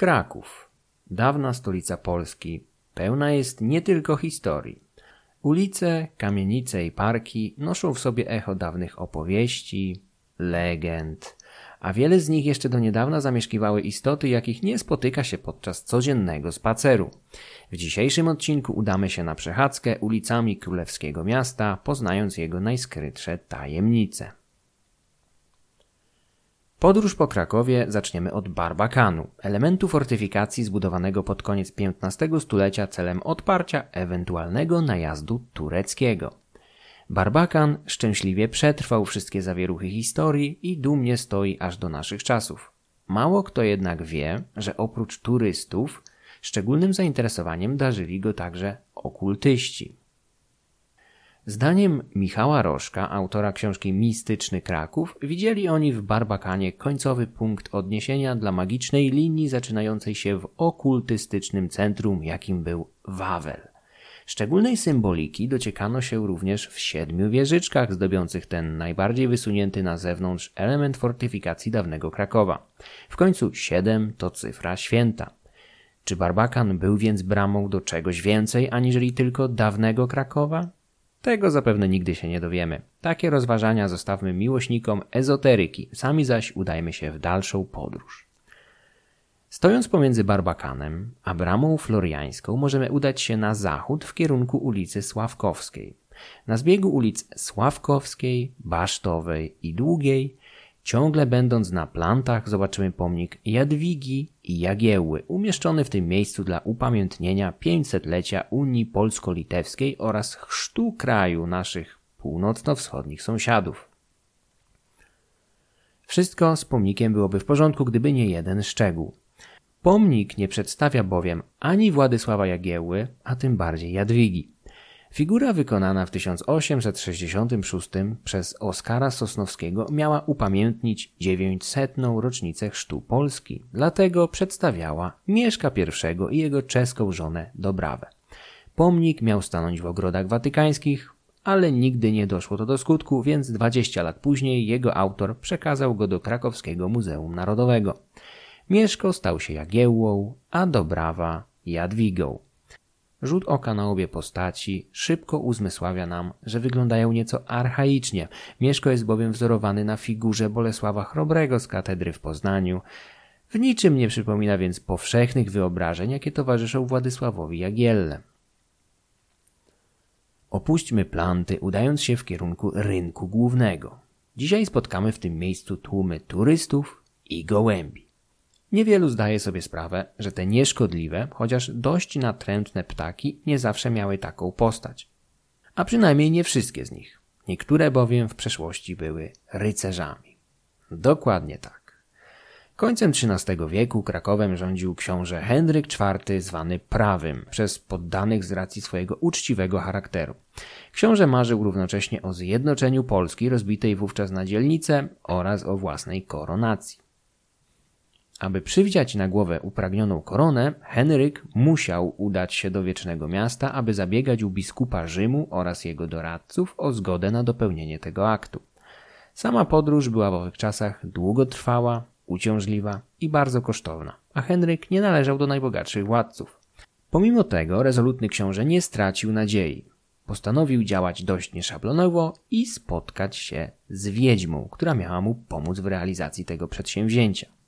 Kraków, dawna stolica Polski, pełna jest nie tylko historii. Ulice, kamienice i parki noszą w sobie echo dawnych opowieści, legend, a wiele z nich jeszcze do niedawna zamieszkiwały istoty, jakich nie spotyka się podczas codziennego spaceru. W dzisiejszym odcinku udamy się na przechadzkę ulicami królewskiego miasta, poznając jego najskrytsze tajemnice. Podróż po Krakowie zaczniemy od Barbakanu, elementu fortyfikacji zbudowanego pod koniec XV stulecia celem odparcia ewentualnego najazdu tureckiego. Barbakan szczęśliwie przetrwał wszystkie zawieruchy historii i dumnie stoi aż do naszych czasów. Mało kto jednak wie, że oprócz turystów szczególnym zainteresowaniem darzyli go także okultyści. Zdaniem Michała Rożka, autora książki Mistyczny Kraków, widzieli oni w Barbakanie końcowy punkt odniesienia dla magicznej linii zaczynającej się w okultystycznym centrum, jakim był Wawel. Szczególnej symboliki dociekano się również w siedmiu wieżyczkach zdobiących ten najbardziej wysunięty na zewnątrz element fortyfikacji dawnego Krakowa. W końcu siedem to cyfra święta. Czy Barbakan był więc bramą do czegoś więcej aniżeli tylko dawnego Krakowa? Tego zapewne nigdy się nie dowiemy. Takie rozważania zostawmy miłośnikom ezoteryki, sami zaś udajmy się w dalszą podróż. Stojąc pomiędzy Barbakanem a bramą floriańską, możemy udać się na zachód w kierunku ulicy Sławkowskiej. Na zbiegu ulic Sławkowskiej, Basztowej i Długiej Ciągle będąc na plantach zobaczymy pomnik Jadwigi i Jagiełły, umieszczony w tym miejscu dla upamiętnienia 500-lecia Unii Polsko-Litewskiej oraz chrztu kraju naszych północno-wschodnich sąsiadów. Wszystko z pomnikiem byłoby w porządku, gdyby nie jeden szczegół. Pomnik nie przedstawia bowiem ani Władysława Jagiełły, a tym bardziej Jadwigi. Figura wykonana w 1866 przez Oskara Sosnowskiego miała upamiętnić 900. rocznicę chrztu Polski, dlatego przedstawiała Mieszka I i jego czeską żonę Dobrawę. Pomnik miał stanąć w ogrodach watykańskich, ale nigdy nie doszło to do skutku, więc 20 lat później jego autor przekazał go do krakowskiego Muzeum Narodowego. Mieszko stał się Jagiełłą, a Dobrawa Jadwigą. Rzut oka na obie postaci szybko uzmysławia nam, że wyglądają nieco archaicznie. Mieszko jest bowiem wzorowany na figurze Bolesława Chrobrego z katedry w Poznaniu. W niczym nie przypomina więc powszechnych wyobrażeń, jakie towarzyszą Władysławowi Jagielle. Opuśćmy planty, udając się w kierunku rynku głównego. Dzisiaj spotkamy w tym miejscu tłumy turystów i gołębi. Niewielu zdaje sobie sprawę, że te nieszkodliwe, chociaż dość natrętne ptaki nie zawsze miały taką postać. A przynajmniej nie wszystkie z nich. Niektóre bowiem w przeszłości były rycerzami. Dokładnie tak. Końcem XIII wieku Krakowem rządził książę Henryk IV, zwany Prawym, przez poddanych z racji swojego uczciwego charakteru. Książę marzył równocześnie o zjednoczeniu Polski rozbitej wówczas na dzielnice oraz o własnej koronacji. Aby przywdziać na głowę upragnioną koronę, Henryk musiał udać się do Wiecznego Miasta, aby zabiegać u biskupa Rzymu oraz jego doradców o zgodę na dopełnienie tego aktu. Sama podróż była w owych czasach długotrwała, uciążliwa i bardzo kosztowna, a Henryk nie należał do najbogatszych władców. Pomimo tego rezolutny książę nie stracił nadziei. Postanowił działać dość nieszablonowo i spotkać się z wiedźmą, która miała mu pomóc w realizacji tego przedsięwzięcia.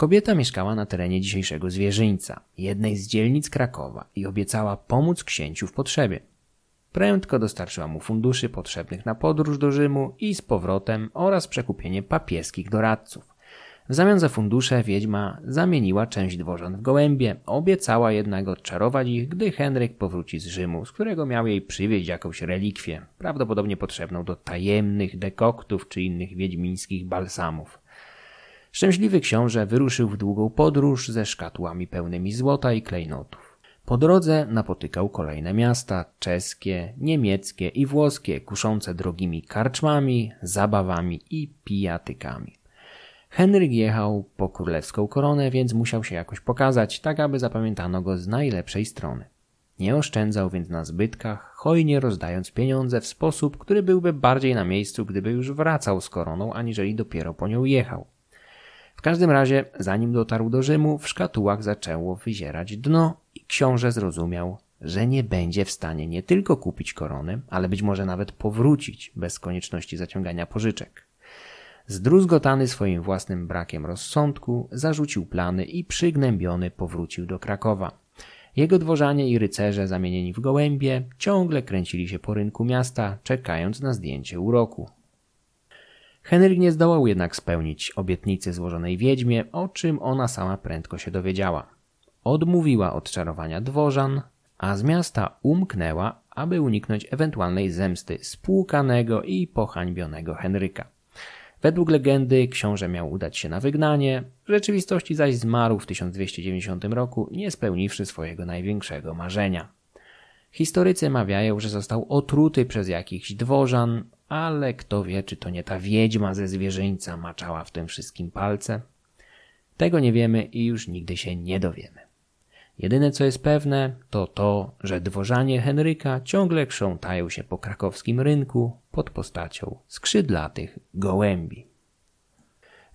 Kobieta mieszkała na terenie dzisiejszego Zwierzyńca, jednej z dzielnic Krakowa i obiecała pomóc księciu w potrzebie. Prędko dostarczyła mu funduszy potrzebnych na podróż do Rzymu i z powrotem oraz przekupienie papieskich doradców. W zamian za fundusze wiedźma zamieniła część dworzan w gołębie, obiecała jednak odczarować ich, gdy Henryk powróci z Rzymu, z którego miał jej przywieźć jakąś relikwię, prawdopodobnie potrzebną do tajemnych dekoktów czy innych wiedźmińskich balsamów. Szczęśliwy książę wyruszył w długą podróż ze szkatułami pełnymi złota i klejnotów. Po drodze napotykał kolejne miasta czeskie, niemieckie i włoskie, kuszące drogimi karczmami, zabawami i pijatykami. Henryk jechał po królewską koronę, więc musiał się jakoś pokazać, tak aby zapamiętano go z najlepszej strony. Nie oszczędzał więc na zbytkach, hojnie rozdając pieniądze w sposób, który byłby bardziej na miejscu, gdyby już wracał z koroną, aniżeli dopiero po nią jechał. W każdym razie, zanim dotarł do Rzymu, w szkatułach zaczęło wyzierać dno i książę zrozumiał, że nie będzie w stanie nie tylko kupić korony, ale być może nawet powrócić bez konieczności zaciągania pożyczek. Zdruzgotany swoim własnym brakiem rozsądku, zarzucił plany i przygnębiony powrócił do Krakowa. Jego dworzanie i rycerze zamienieni w gołębie ciągle kręcili się po rynku miasta, czekając na zdjęcie uroku. Henryk nie zdołał jednak spełnić obietnicy złożonej wiedźmie, o czym ona sama prędko się dowiedziała. Odmówiła odczarowania dworzan, a z miasta umknęła, aby uniknąć ewentualnej zemsty spłukanego i pohańbionego Henryka. Według legendy książę miał udać się na wygnanie, w rzeczywistości zaś zmarł w 1290 roku, nie spełniwszy swojego największego marzenia. Historycy mawiają, że został otruty przez jakichś dworzan, ale kto wie, czy to nie ta wiedźma ze zwierzyńca maczała w tym wszystkim palce? Tego nie wiemy i już nigdy się nie dowiemy. Jedyne co jest pewne, to to, że dworzanie Henryka ciągle krzątają się po krakowskim rynku pod postacią skrzydlatych gołębi.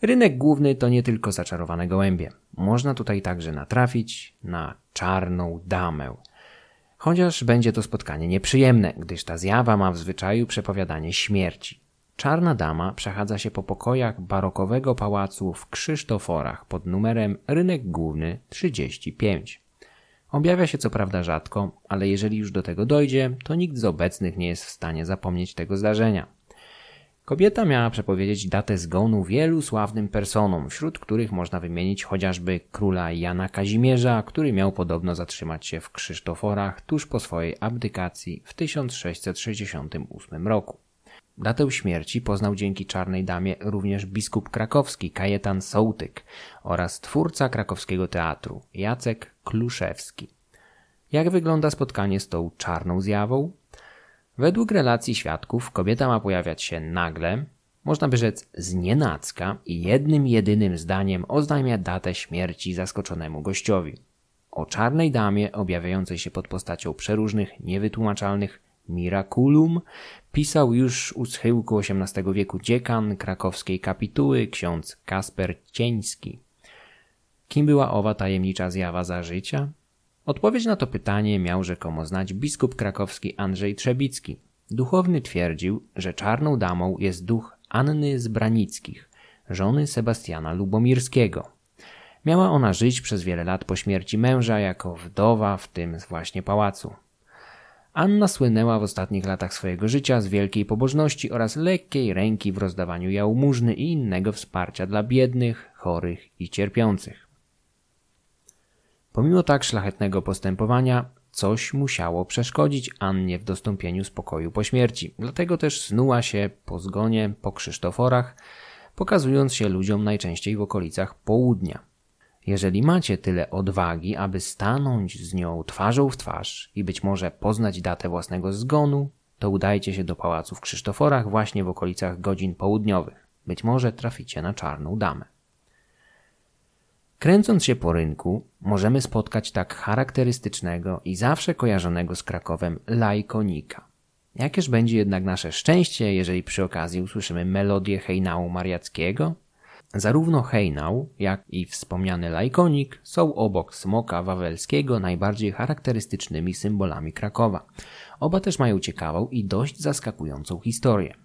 Rynek główny to nie tylko zaczarowane gołębie. Można tutaj także natrafić na czarną damę. Chociaż będzie to spotkanie nieprzyjemne, gdyż ta zjawa ma w zwyczaju przepowiadanie śmierci. Czarna dama przechadza się po pokojach barokowego pałacu w Krzysztoforach pod numerem Rynek Główny 35. Objawia się co prawda rzadko, ale jeżeli już do tego dojdzie, to nikt z obecnych nie jest w stanie zapomnieć tego zdarzenia. Kobieta miała przepowiedzieć datę zgonu wielu sławnym personom, wśród których można wymienić chociażby króla Jana Kazimierza, który miał podobno zatrzymać się w Krzysztoforach tuż po swojej abdykacji w 1668 roku. Datę śmierci poznał dzięki Czarnej Damie również biskup krakowski Kajetan Sołtyk oraz twórca krakowskiego teatru Jacek Kluszewski. Jak wygląda spotkanie z tą czarną zjawą? Według relacji świadków kobieta ma pojawiać się nagle, można by rzec znienacka i jednym jedynym zdaniem oznajmia datę śmierci zaskoczonemu gościowi. O czarnej damie objawiającej się pod postacią przeróżnych, niewytłumaczalnych Miraculum pisał już u schyłku XVIII wieku dziekan krakowskiej kapituły ksiądz Kasper Cieński. Kim była owa tajemnicza zjawa za życia? Odpowiedź na to pytanie miał rzekomo znać biskup krakowski Andrzej Trzebicki. Duchowny twierdził, że czarną damą jest duch Anny z żony Sebastiana Lubomirskiego. Miała ona żyć przez wiele lat po śmierci męża jako wdowa w tym właśnie pałacu. Anna słynęła w ostatnich latach swojego życia z wielkiej pobożności oraz lekkiej ręki w rozdawaniu jałmużny i innego wsparcia dla biednych, chorych i cierpiących. Pomimo tak szlachetnego postępowania, coś musiało przeszkodzić Annie w dostąpieniu spokoju po śmierci. Dlatego też snuła się po zgonie po Krzysztoforach, pokazując się ludziom najczęściej w okolicach południa. Jeżeli macie tyle odwagi, aby stanąć z nią twarzą w twarz i być może poznać datę własnego zgonu, to udajcie się do pałacu w Krzysztoforach właśnie w okolicach godzin południowych. Być może traficie na czarną damę. Kręcąc się po rynku, możemy spotkać tak charakterystycznego i zawsze kojarzonego z Krakowem lajkonika. Jakież będzie jednak nasze szczęście, jeżeli przy okazji usłyszymy melodię hejnału mariackiego? Zarówno hejnał, jak i wspomniany lajkonik są obok smoka wawelskiego najbardziej charakterystycznymi symbolami Krakowa. Oba też mają ciekawą i dość zaskakującą historię.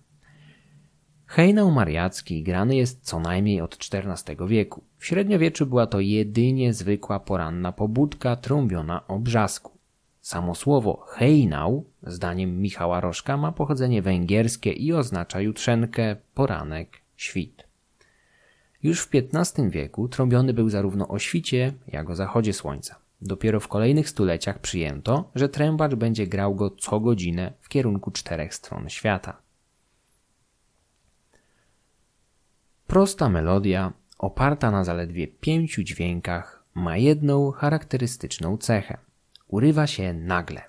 Hejnał mariacki grany jest co najmniej od XIV wieku. W średniowieczu była to jedynie zwykła poranna pobudka trąbiona o brzasku. Samo słowo hejnał, zdaniem Michała Rożka, ma pochodzenie węgierskie i oznacza jutrzenkę, poranek, świt. Już w XV wieku trąbiony był zarówno o świcie, jak o zachodzie słońca. Dopiero w kolejnych stuleciach przyjęto, że trębacz będzie grał go co godzinę w kierunku czterech stron świata. Prosta melodia, oparta na zaledwie pięciu dźwiękach, ma jedną charakterystyczną cechę. Urywa się nagle.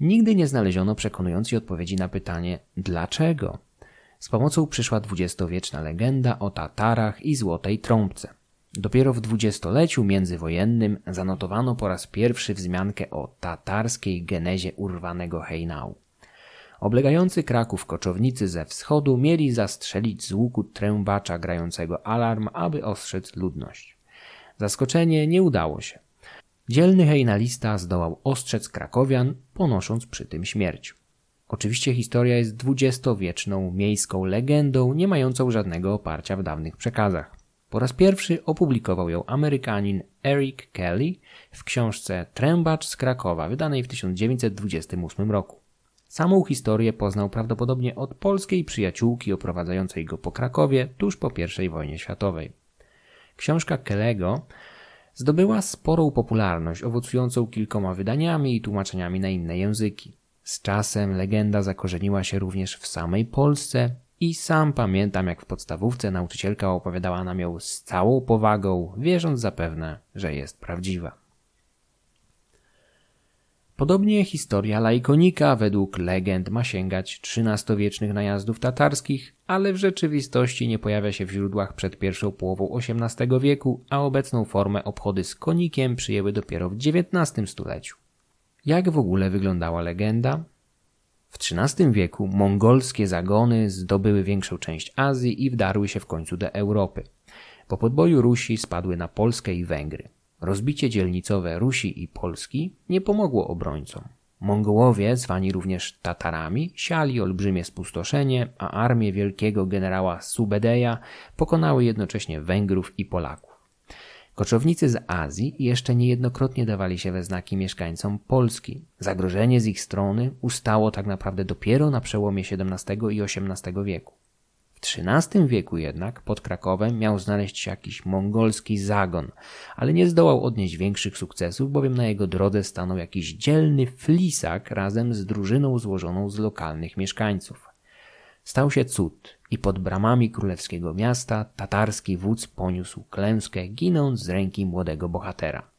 Nigdy nie znaleziono przekonującej odpowiedzi na pytanie dlaczego. Z pomocą przyszła dwudziestowieczna legenda o Tatarach i Złotej Trąbce. Dopiero w dwudziestoleciu międzywojennym zanotowano po raz pierwszy wzmiankę o tatarskiej genezie urwanego hejnału. Oblegający Kraków koczownicy ze wschodu mieli zastrzelić z łuku trębacza grającego alarm, aby ostrzec ludność. Zaskoczenie nie udało się. Dzielny hejnalista zdołał ostrzec krakowian, ponosząc przy tym śmierć. Oczywiście historia jest dwudziestowieczną miejską legendą, nie mającą żadnego oparcia w dawnych przekazach. Po raz pierwszy opublikował ją Amerykanin Eric Kelly w książce Trębacz z Krakowa, wydanej w 1928 roku. Samą historię poznał prawdopodobnie od polskiej przyjaciółki oprowadzającej go po Krakowie tuż po I wojnie światowej. Książka Kellego zdobyła sporą popularność, owocującą kilkoma wydaniami i tłumaczeniami na inne języki. Z czasem legenda zakorzeniła się również w samej Polsce i sam pamiętam, jak w podstawówce nauczycielka opowiadała nam ją z całą powagą, wierząc zapewne, że jest prawdziwa. Podobnie historia lajkonika według legend ma sięgać XIII-wiecznych najazdów tatarskich, ale w rzeczywistości nie pojawia się w źródłach przed pierwszą połową XVIII wieku, a obecną formę obchody z konikiem przyjęły dopiero w XIX stuleciu. Jak w ogóle wyglądała legenda? W XIII wieku mongolskie zagony zdobyły większą część Azji i wdarły się w końcu do Europy. Po podboju Rusi spadły na Polskę i Węgry. Rozbicie dzielnicowe Rusi i Polski nie pomogło obrońcom. Mongołowie, zwani również Tatarami, siali olbrzymie spustoszenie, a armie wielkiego generała Subedeja pokonały jednocześnie Węgrów i Polaków. Koczownicy z Azji jeszcze niejednokrotnie dawali się we znaki mieszkańcom Polski. Zagrożenie z ich strony ustało tak naprawdę dopiero na przełomie XVII i XVIII wieku. W XIII wieku jednak pod Krakowem miał znaleźć się jakiś mongolski zagon, ale nie zdołał odnieść większych sukcesów, bowiem na jego drodze stanął jakiś dzielny flisak razem z drużyną złożoną z lokalnych mieszkańców. Stał się cud i pod bramami królewskiego miasta tatarski wódz poniósł klęskę, ginąc z ręki młodego bohatera.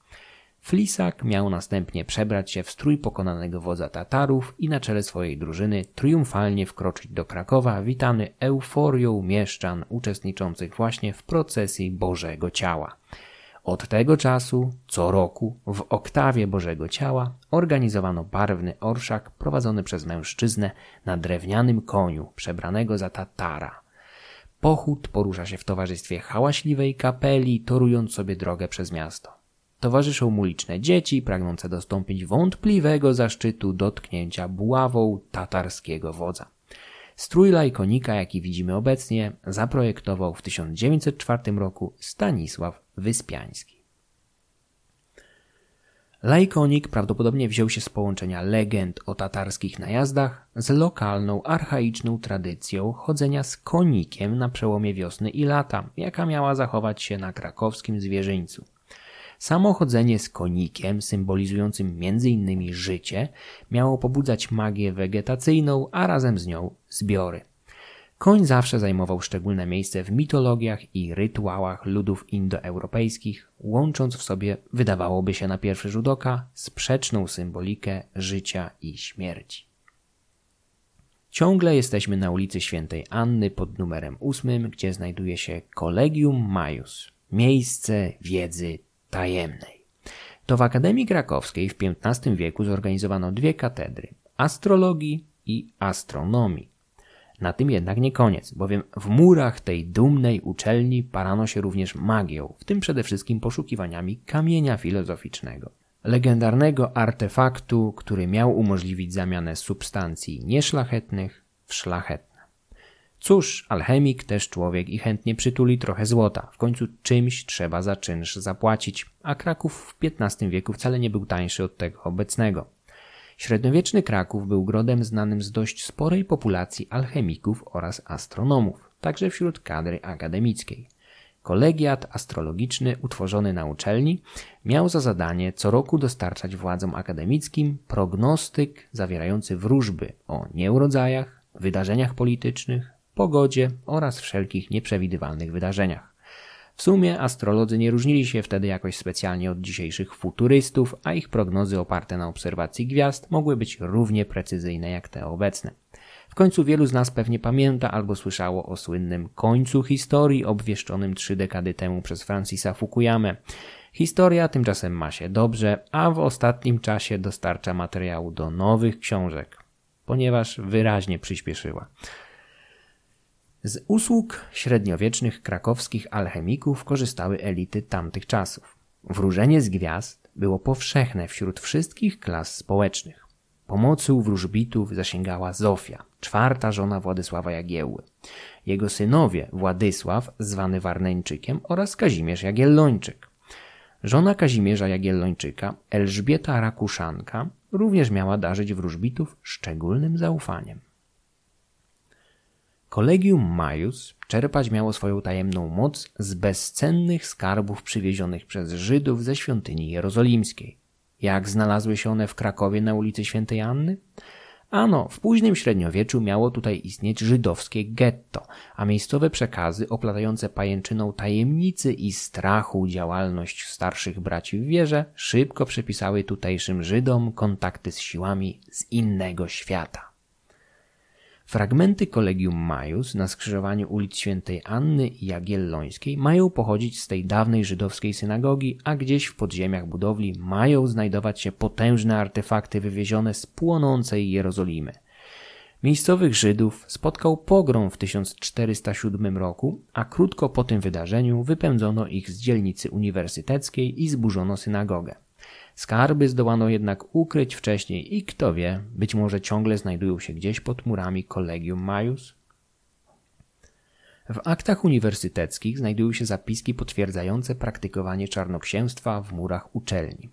Flisak miał następnie przebrać się w strój pokonanego wodza Tatarów i na czele swojej drużyny triumfalnie wkroczyć do Krakowa, witany euforią mieszczan uczestniczących właśnie w procesji Bożego Ciała. Od tego czasu co roku w oktawie Bożego Ciała organizowano barwny orszak prowadzony przez mężczyznę na drewnianym koniu przebranego za Tatara. Pochód porusza się w towarzystwie hałaśliwej kapeli, torując sobie drogę przez miasto. Towarzyszą mu liczne dzieci pragnące dostąpić wątpliwego zaszczytu dotknięcia buławą tatarskiego wodza. Strój lajkonika, jaki widzimy obecnie, zaprojektował w 1904 roku Stanisław Wyspiański. Lajkonik prawdopodobnie wziął się z połączenia legend o tatarskich najazdach z lokalną, archaiczną tradycją chodzenia z konikiem na przełomie wiosny i lata, jaka miała zachować się na krakowskim zwierzyńcu. Samo chodzenie z konikiem, symbolizującym m.in. życie, miało pobudzać magię wegetacyjną, a razem z nią zbiory. Koń zawsze zajmował szczególne miejsce w mitologiach i rytuałach ludów indoeuropejskich, łącząc w sobie, wydawałoby się na pierwszy rzut oka, sprzeczną symbolikę życia i śmierci. Ciągle jesteśmy na ulicy Świętej Anny pod numerem ósmym, gdzie znajduje się Collegium Majus, miejsce wiedzy tajemnej. To w Akademii Krakowskiej w XV wieku zorganizowano dwie katedry astrologii i astronomii. Na tym jednak nie koniec, bowiem w murach tej dumnej uczelni parano się również magią, w tym przede wszystkim poszukiwaniami kamienia filozoficznego. Legendarnego artefaktu, który miał umożliwić zamianę substancji nieszlachetnych w szlachetne. Cóż, alchemik też człowiek i chętnie przytuli trochę złota. W końcu czymś trzeba za czynsz zapłacić, a Kraków w XV wieku wcale nie był tańszy od tego obecnego. Średniowieczny Kraków był grodem znanym z dość sporej populacji alchemików oraz astronomów, także wśród kadry akademickiej. Kolegiat astrologiczny utworzony na uczelni miał za zadanie co roku dostarczać władzom akademickim prognostyk zawierający wróżby o nieurodzajach, wydarzeniach politycznych, pogodzie oraz wszelkich nieprzewidywalnych wydarzeniach. W sumie astrolodzy nie różnili się wtedy jakoś specjalnie od dzisiejszych futurystów, a ich prognozy oparte na obserwacji gwiazd mogły być równie precyzyjne jak te obecne. W końcu wielu z nas pewnie pamięta albo słyszało o słynnym końcu historii obwieszczonym trzy dekady temu przez Francisa Fukuyamę. Historia tymczasem ma się dobrze, a w ostatnim czasie dostarcza materiału do nowych książek. ponieważ wyraźnie przyspieszyła. Z usług średniowiecznych krakowskich alchemików korzystały elity tamtych czasów. Wróżenie z gwiazd było powszechne wśród wszystkich klas społecznych. Pomocy u wróżbitów zasięgała Zofia, czwarta żona Władysława Jagiełły. Jego synowie Władysław, zwany Warneńczykiem oraz Kazimierz Jagiellończyk. Żona Kazimierza Jagiellończyka, Elżbieta Rakuszanka, również miała darzyć wróżbitów szczególnym zaufaniem. Kolegium Majus czerpać miało swoją tajemną moc z bezcennych skarbów przywiezionych przez Żydów ze świątyni jerozolimskiej. Jak znalazły się one w Krakowie na ulicy Świętej Anny? Ano, w późnym średniowieczu miało tutaj istnieć żydowskie getto, a miejscowe przekazy oplatające pajęczyną tajemnicy i strachu działalność starszych braci w wierze szybko przypisały tutejszym Żydom kontakty z siłami z innego świata. Fragmenty Kolegium Majus na skrzyżowaniu ulic Świętej Anny i Jagiellońskiej mają pochodzić z tej dawnej żydowskiej synagogi, a gdzieś w podziemiach budowli mają znajdować się potężne artefakty wywiezione z płonącej Jerozolimy. Miejscowych Żydów spotkał pogrom w 1407 roku, a krótko po tym wydarzeniu wypędzono ich z dzielnicy uniwersyteckiej i zburzono synagogę. Skarby zdołano jednak ukryć wcześniej i kto wie, być może ciągle znajdują się gdzieś pod murami Collegium Majus? W aktach uniwersyteckich znajdują się zapiski potwierdzające praktykowanie czarnoksięstwa w murach uczelni.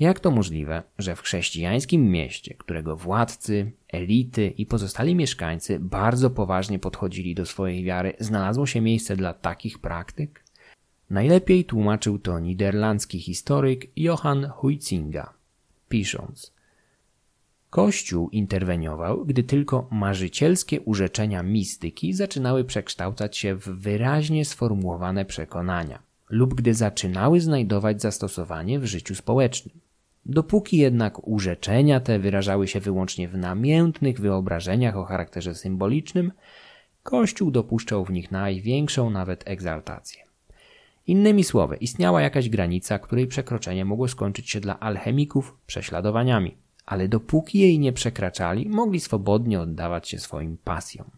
Jak to możliwe, że w chrześcijańskim mieście, którego władcy, elity i pozostali mieszkańcy bardzo poważnie podchodzili do swojej wiary, znalazło się miejsce dla takich praktyk? Najlepiej tłumaczył to niderlandzki historyk Johan Huizinga, pisząc Kościół interweniował, gdy tylko marzycielskie urzeczenia mistyki zaczynały przekształcać się w wyraźnie sformułowane przekonania lub gdy zaczynały znajdować zastosowanie w życiu społecznym. Dopóki jednak urzeczenia te wyrażały się wyłącznie w namiętnych wyobrażeniach o charakterze symbolicznym, Kościół dopuszczał w nich największą nawet egzaltację. Innymi słowy, istniała jakaś granica, której przekroczenie mogło skończyć się dla alchemików prześladowaniami, ale dopóki jej nie przekraczali, mogli swobodnie oddawać się swoim pasjom.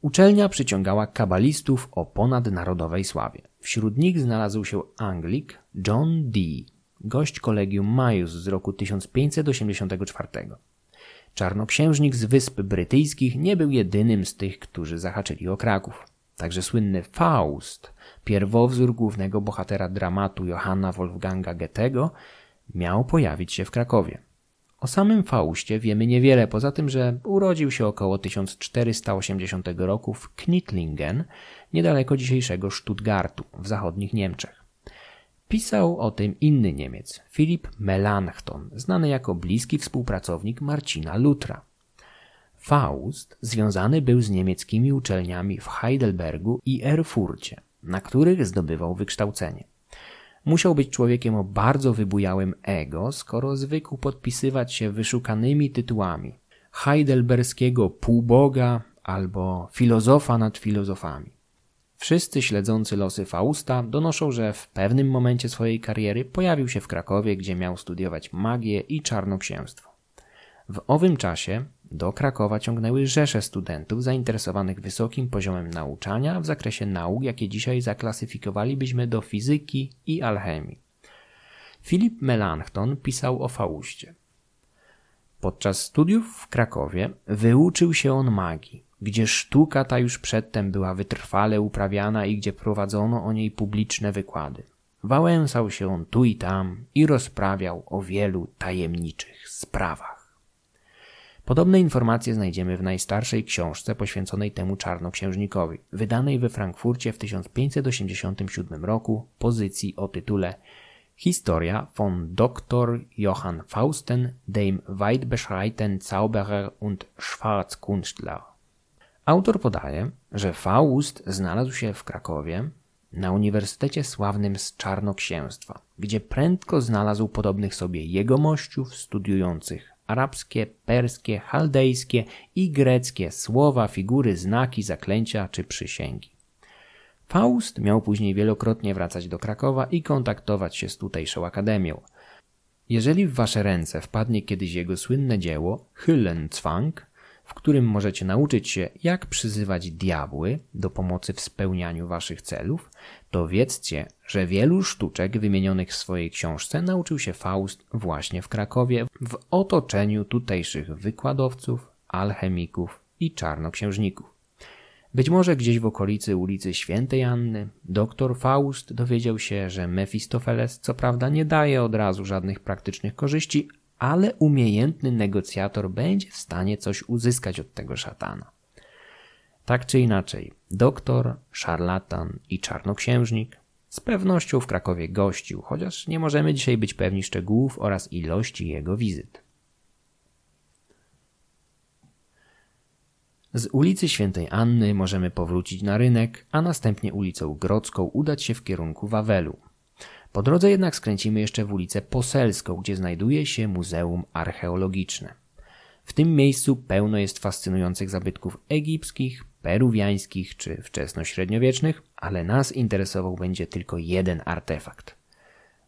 Uczelnia przyciągała kabalistów o ponadnarodowej sławie. Wśród nich znalazł się Anglik John Dee, gość kolegium Majus z roku 1584. Czarnoksiężnik z Wysp Brytyjskich nie był jedynym z tych, którzy zahaczyli o Kraków. Także słynny Faust, pierwowzór głównego bohatera dramatu Johanna Wolfganga Goethego, miał pojawić się w Krakowie. O samym Faustie wiemy niewiele, poza tym, że urodził się około 1480 roku w Knittlingen, niedaleko dzisiejszego Stuttgartu, w zachodnich Niemczech. Pisał o tym inny Niemiec, Philipp Melanchthon, znany jako bliski współpracownik Marcina Lutra. Faust związany był z niemieckimi uczelniami w Heidelbergu i Erfurcie, na których zdobywał wykształcenie. Musiał być człowiekiem o bardzo wybujałym ego, skoro zwykł podpisywać się wyszukanymi tytułami heidelberskiego półboga albo filozofa nad filozofami. Wszyscy śledzący losy Fausta donoszą, że w pewnym momencie swojej kariery pojawił się w Krakowie, gdzie miał studiować magię i czarnoksięstwo. W owym czasie do Krakowa ciągnęły rzesze studentów zainteresowanych wysokim poziomem nauczania w zakresie nauk, jakie dzisiaj zaklasyfikowalibyśmy do fizyki i alchemii. Filip Melanchthon pisał o Faustie. Podczas studiów w Krakowie wyuczył się on magii, gdzie sztuka ta już przedtem była wytrwale uprawiana i gdzie prowadzono o niej publiczne wykłady. Wałęsał się on tu i tam i rozprawiał o wielu tajemniczych sprawach. Podobne informacje znajdziemy w najstarszej książce poświęconej temu czarnoksiężnikowi, wydanej we Frankfurcie w 1587 roku, pozycji o tytule Historia von Dr. Johann Fausten, dem weitbeschreiten Zauberer und Schwarzkünstler. Autor podaje, że Faust znalazł się w Krakowie na Uniwersytecie Sławnym z Czarnoksięstwa, gdzie prędko znalazł podobnych sobie jegomościów studiujących arabskie, perskie, chaldejskie i greckie słowa, figury, znaki, zaklęcia czy przysięgi. Faust miał później wielokrotnie wracać do Krakowa i kontaktować się z tutejszą akademią. Jeżeli w wasze ręce wpadnie kiedyś jego słynne dzieło Hüllenzwang, w którym możecie nauczyć się, jak przyzywać diabły do pomocy w spełnianiu waszych celów, to wiedzcie, że wielu sztuczek wymienionych w swojej książce nauczył się Faust właśnie w Krakowie w otoczeniu tutejszych wykładowców, alchemików i czarnoksiężników. Być może gdzieś w okolicy ulicy Świętej Anny doktor Faust dowiedział się, że Mefistofeles co prawda nie daje od razu żadnych praktycznych korzyści, ale umiejętny negocjator będzie w stanie coś uzyskać od tego szatana. Tak czy inaczej, doktor, szarlatan i czarnoksiężnik z pewnością w Krakowie gościł, chociaż nie możemy dzisiaj być pewni szczegółów oraz ilości jego wizyt. Z ulicy Świętej Anny możemy powrócić na rynek, a następnie ulicą Grodzką udać się w kierunku Wawelu. Po drodze jednak skręcimy jeszcze w ulicę Poselską, gdzie znajduje się Muzeum Archeologiczne. W tym miejscu pełno jest fascynujących zabytków egipskich, peruwiańskich czy wczesnośredniowiecznych, ale nas interesował będzie tylko jeden artefakt.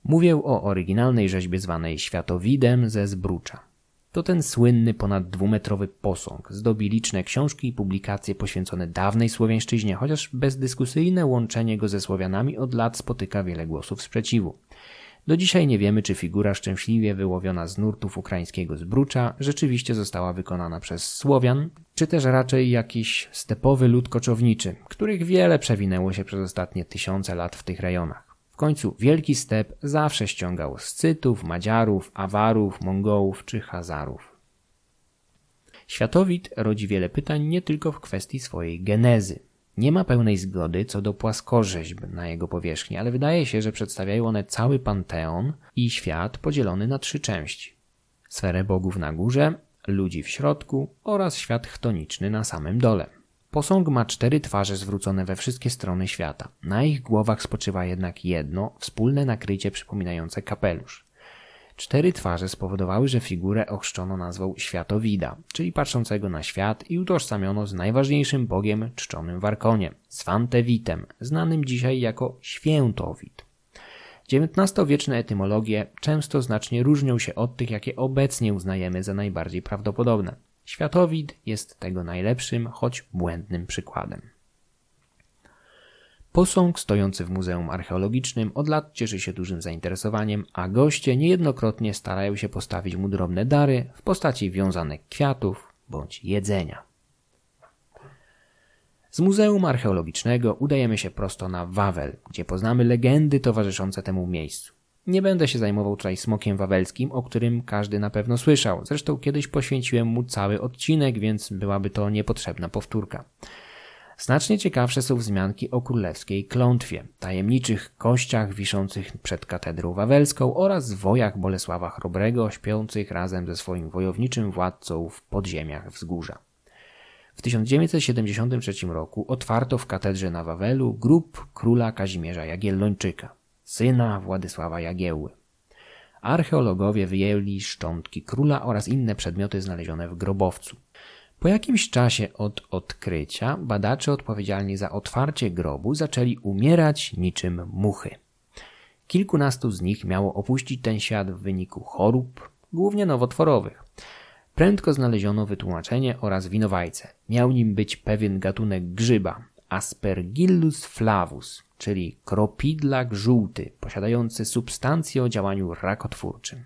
Mówię o oryginalnej rzeźbie zwanej Światowidem ze Zbrucza. To ten słynny ponad dwumetrowy posąg zdobi liczne książki i publikacje poświęcone dawnej słowiańszczyźnie, chociaż bezdyskusyjne łączenie go ze Słowianami od lat spotyka wiele głosów sprzeciwu. Do dzisiaj nie wiemy, czy figura szczęśliwie wyłowiona z nurtów ukraińskiego zbrucza rzeczywiście została wykonana przez Słowian, czy też raczej jakiś stepowy lud koczowniczy, których wiele przewinęło się przez ostatnie tysiące lat w tych rejonach. W końcu Wielki Step zawsze ściągał Scytów, Madziarów, Awarów, Mongołów czy Hazarów. Światowid rodzi wiele pytań nie tylko w kwestii swojej genezy. Nie ma pełnej zgody co do płaskorzeźb na jego powierzchni, ale wydaje się, że przedstawiają one cały panteon i świat podzielony na trzy części. Sferę bogów na górze, ludzi w środku oraz świat chtoniczny na samym dole. Posąg ma cztery twarze zwrócone we wszystkie strony świata. Na ich głowach spoczywa jednak jedno, wspólne nakrycie przypominające kapelusz. Cztery twarze spowodowały, że figurę ochrzczono nazwą Światowida, czyli patrzącego na świat i utożsamiono z najważniejszym bogiem czczonym w Arkonie, Svantewitem, znanym dzisiaj jako Świętowid. XIX-wieczne etymologie często znacznie różnią się od tych, jakie obecnie uznajemy za najbardziej prawdopodobne. Światowid jest tego najlepszym, choć błędnym przykładem. Posąg stojący w Muzeum Archeologicznym od lat cieszy się dużym zainteresowaniem, a goście niejednokrotnie starają się postawić mu drobne dary w postaci wiązanek kwiatów bądź jedzenia. Z Muzeum Archeologicznego udajemy się prosto na Wawel, gdzie poznamy legendy towarzyszące temu miejscu. Nie będę się zajmował tutaj smokiem wawelskim, o którym każdy na pewno słyszał. Zresztą kiedyś poświęciłem mu cały odcinek, więc byłaby to niepotrzebna powtórka. Znacznie ciekawsze są wzmianki o królewskiej klątwie, tajemniczych kościach wiszących przed katedrą wawelską oraz wojach Bolesława Chrobrego śpiących razem ze swoim wojowniczym władcą w podziemiach wzgórza. W 1973 roku otwarto w katedrze na Wawelu grób króla Kazimierza Jagiellończyka syna Władysława Jagiełły. Archeologowie wyjęli szczątki króla oraz inne przedmioty znalezione w grobowcu. Po jakimś czasie od odkrycia badacze odpowiedzialni za otwarcie grobu zaczęli umierać niczym muchy. Kilkunastu z nich miało opuścić ten świat w wyniku chorób, głównie nowotworowych. Prędko znaleziono wytłumaczenie oraz winowajce. Miał nim być pewien gatunek grzyba, Aspergillus flavus, czyli kropidlak żółty, posiadający substancję o działaniu rakotwórczym.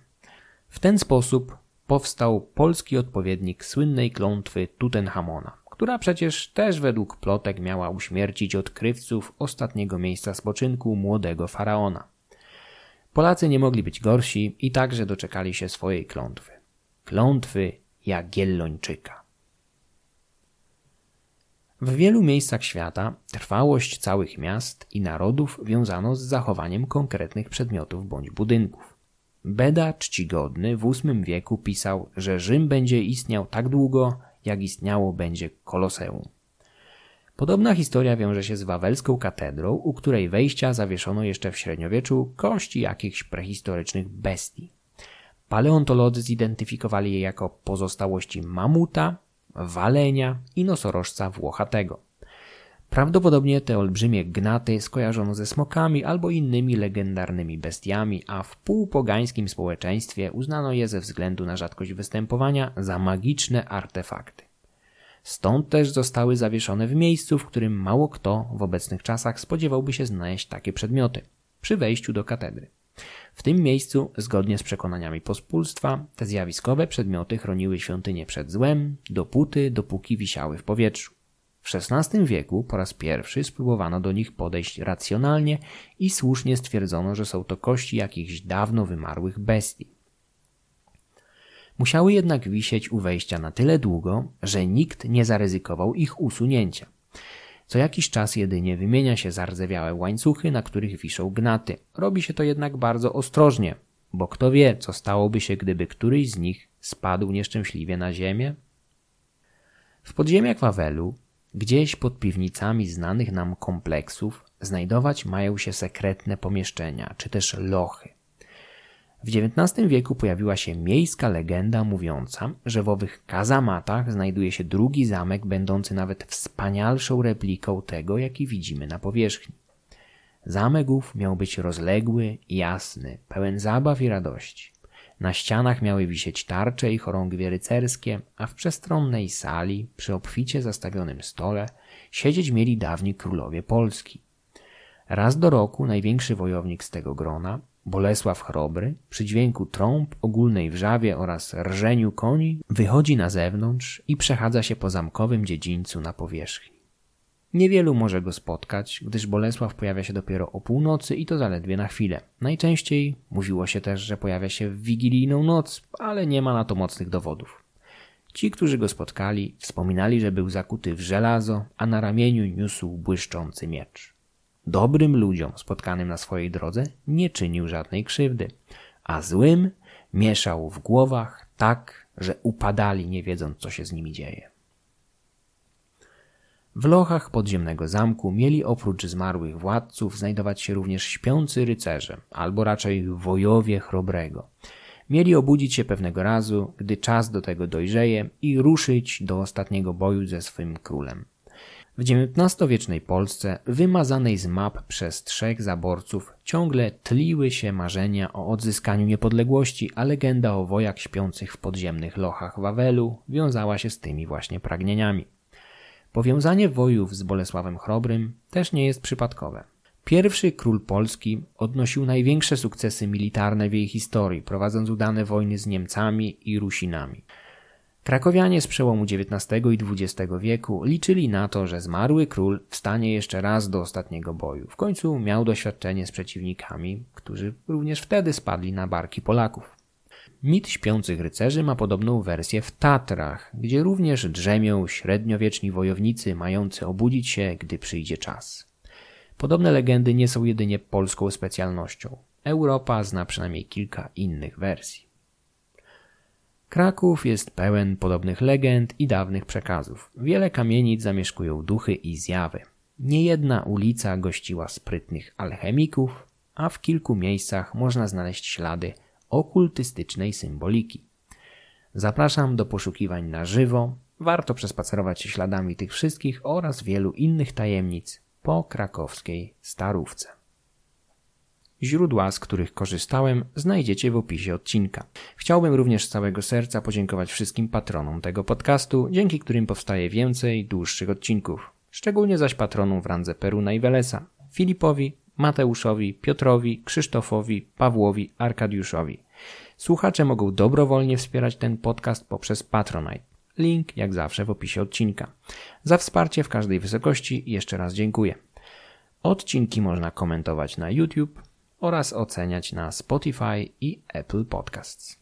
W ten sposób powstał polski odpowiednik słynnej klątwy Tutenchamona, która przecież też według plotek miała uśmiercić odkrywców ostatniego miejsca spoczynku młodego faraona. Polacy nie mogli być gorsi i także doczekali się swojej klątwy. Klątwy Jagiellończyka. W wielu miejscach świata trwałość całych miast i narodów wiązano z zachowaniem konkretnych przedmiotów bądź budynków. Beda Czcigodny w VIII wieku pisał, że Rzym będzie istniał tak długo, jak istniało będzie Koloseum. Podobna historia wiąże się z wawelską katedrą, u której wejścia zawieszono jeszcze w średniowieczu kości jakichś prehistorycznych bestii. Paleontolodzy zidentyfikowali je jako pozostałości mamuta, walenia i nosorożca włochatego. Prawdopodobnie te olbrzymie gnaty skojarzono ze smokami albo innymi legendarnymi bestiami, a w półpogańskim społeczeństwie uznano je ze względu na rzadkość występowania za magiczne artefakty. Stąd też zostały zawieszone w miejscu, w którym mało kto w obecnych czasach spodziewałby się znaleźć takie przedmioty przy wejściu do katedry. W tym miejscu, zgodnie z przekonaniami pospólstwa, te zjawiskowe przedmioty chroniły świątynię przed złem, dopóty, dopóki wisiały w powietrzu. W XVI wieku po raz pierwszy spróbowano do nich podejść racjonalnie i słusznie stwierdzono, że są to kości jakichś dawno wymarłych bestii. Musiały jednak wisieć u wejścia na tyle długo, że nikt nie zaryzykował ich usunięcia. Co jakiś czas jedynie wymienia się zardzewiałe łańcuchy, na których wiszą gnaty. Robi się to jednak bardzo ostrożnie, bo kto wie, co stałoby się, gdyby któryś z nich spadł nieszczęśliwie na ziemię? W podziemiach Wawelu, gdzieś pod piwnicami znanych nam kompleksów, znajdować mają się sekretne pomieszczenia, czy też lochy. W XIX wieku pojawiła się miejska legenda mówiąca, że w owych kazamatach znajduje się drugi zamek, będący nawet wspanialszą repliką tego, jaki widzimy na powierzchni. Zamek ów miał być rozległy, jasny, pełen zabaw i radości. Na ścianach miały wisieć tarcze i chorągwie rycerskie, a w przestronnej sali, przy obficie zastawionym stole, siedzieć mieli dawni królowie Polski. Raz do roku największy wojownik z tego grona, Bolesław Chrobry, przy dźwięku trąb, ogólnej wrzawie oraz rżeniu koni, wychodzi na zewnątrz i przechadza się po zamkowym dziedzińcu na powierzchni. Niewielu może go spotkać, gdyż Bolesław pojawia się dopiero o północy i to zaledwie na chwilę. Najczęściej mówiło się też, że pojawia się w wigilijną noc, ale nie ma na to mocnych dowodów. Ci, którzy go spotkali, wspominali, że był zakuty w żelazo, a na ramieniu niósł błyszczący miecz. Dobrym ludziom spotkanym na swojej drodze nie czynił żadnej krzywdy, a złym mieszał w głowach tak, że upadali nie wiedząc co się z nimi dzieje. W lochach podziemnego zamku mieli oprócz zmarłych władców znajdować się również śpiący rycerze, albo raczej wojowie chrobrego. Mieli obudzić się pewnego razu, gdy czas do tego dojrzeje i ruszyć do ostatniego boju ze swym królem. W XIX-wiecznej Polsce, wymazanej z map przez trzech zaborców, ciągle tliły się marzenia o odzyskaniu niepodległości, a legenda o wojach śpiących w podziemnych lochach Wawelu wiązała się z tymi właśnie pragnieniami. Powiązanie wojów z Bolesławem Chrobrym też nie jest przypadkowe. Pierwszy król Polski odnosił największe sukcesy militarne w jej historii, prowadząc udane wojny z Niemcami i Rusinami. Krakowianie z przełomu XIX i XX wieku liczyli na to, że zmarły król wstanie jeszcze raz do ostatniego boju. W końcu miał doświadczenie z przeciwnikami, którzy również wtedy spadli na barki Polaków. Mit śpiących rycerzy ma podobną wersję w Tatrach, gdzie również drzemią średniowieczni wojownicy mający obudzić się, gdy przyjdzie czas. Podobne legendy nie są jedynie polską specjalnością. Europa zna przynajmniej kilka innych wersji. Kraków jest pełen podobnych legend i dawnych przekazów. Wiele kamienic zamieszkują duchy i zjawy. Niejedna ulica gościła sprytnych alchemików, a w kilku miejscach można znaleźć ślady okultystycznej symboliki. Zapraszam do poszukiwań na żywo. Warto przespacerować się śladami tych wszystkich oraz wielu innych tajemnic po krakowskiej starówce. Źródła, z których korzystałem, znajdziecie w opisie odcinka. Chciałbym również z całego serca podziękować wszystkim patronom tego podcastu, dzięki którym powstaje więcej dłuższych odcinków. Szczególnie zaś patronom w randze Peruna i Welesa, Filipowi, Mateuszowi, Piotrowi, Krzysztofowi, Pawłowi, Arkadiuszowi. Słuchacze mogą dobrowolnie wspierać ten podcast poprzez Patronite. Link jak zawsze w opisie odcinka. Za wsparcie w każdej wysokości jeszcze raz dziękuję. Odcinki można komentować na YouTube oraz oceniać na Spotify i Apple Podcasts.